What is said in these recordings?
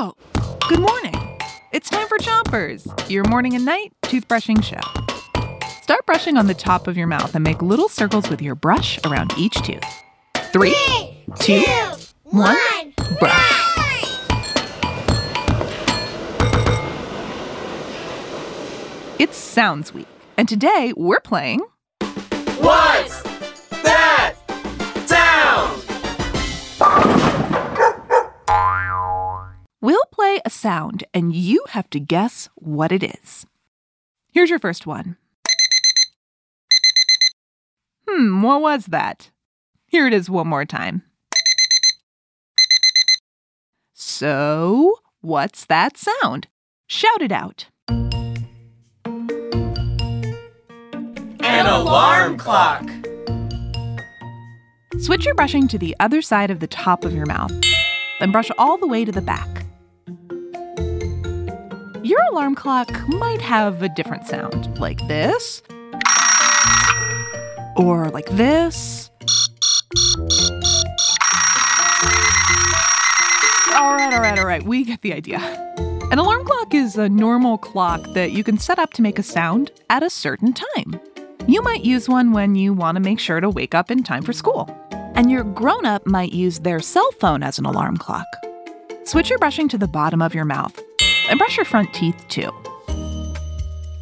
Whoa! Good morning. It's time for Chompers, your morning and night toothbrushing show. Start brushing on the top of your mouth and make little circles with your brush around each tooth. Three, two, one, brush. It's Sounds Week, and today we're playing What's sound, and you have to guess what it is. Here's your first one. Hmm, what was that? Here it is one more time. So, what's that sound? Shout it out. An alarm clock. Switch your brushing to the other side of the top of your mouth, then brush all the way to the back. Your alarm clock might have a different sound, like this, or like this. All right, all right, all right, we get the idea. An alarm clock is a normal clock that you can set up to make a sound at a certain time. You might use one when you want to make sure to wake up in time for school. And your grown up might use their cell phone as an alarm clock. Switch your brushing to the bottom of your mouth and brush your front teeth too.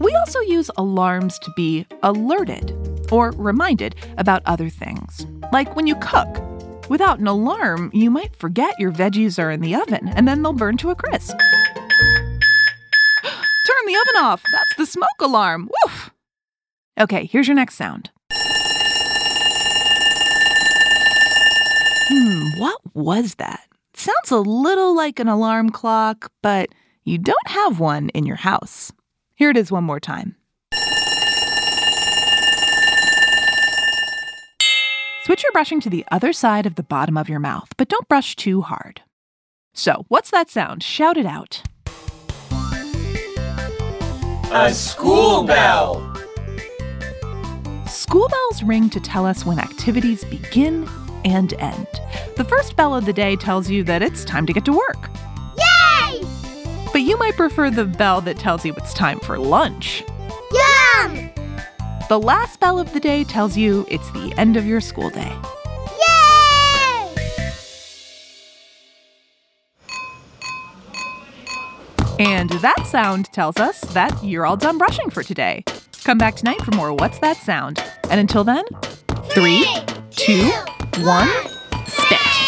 We also use alarms to be alerted or reminded about other things, like when you cook. Without an alarm, you might forget your veggies are in the oven and then they'll burn to a crisp. Turn the oven off! That's the smoke alarm! Woof! Okay, here's your next sound. Hmm, what was that? Sounds a little like an alarm clock, but you don't have one in your house. Here it is one more time. Switch your brushing to the other side of the bottom of your mouth, but don't brush too hard. So, what's that sound? Shout it out. A school bell. School bells ring to tell us when activities begin and end. The first bell of the day tells you that it's time to get to work. You might prefer the bell that tells you it's time for lunch. Yum! The last bell of the day tells you it's the end of your school day. Yay! And that sound tells us that you're all done brushing for today. Come back tonight for more What's That Sound? And until then, three, two, one, spit.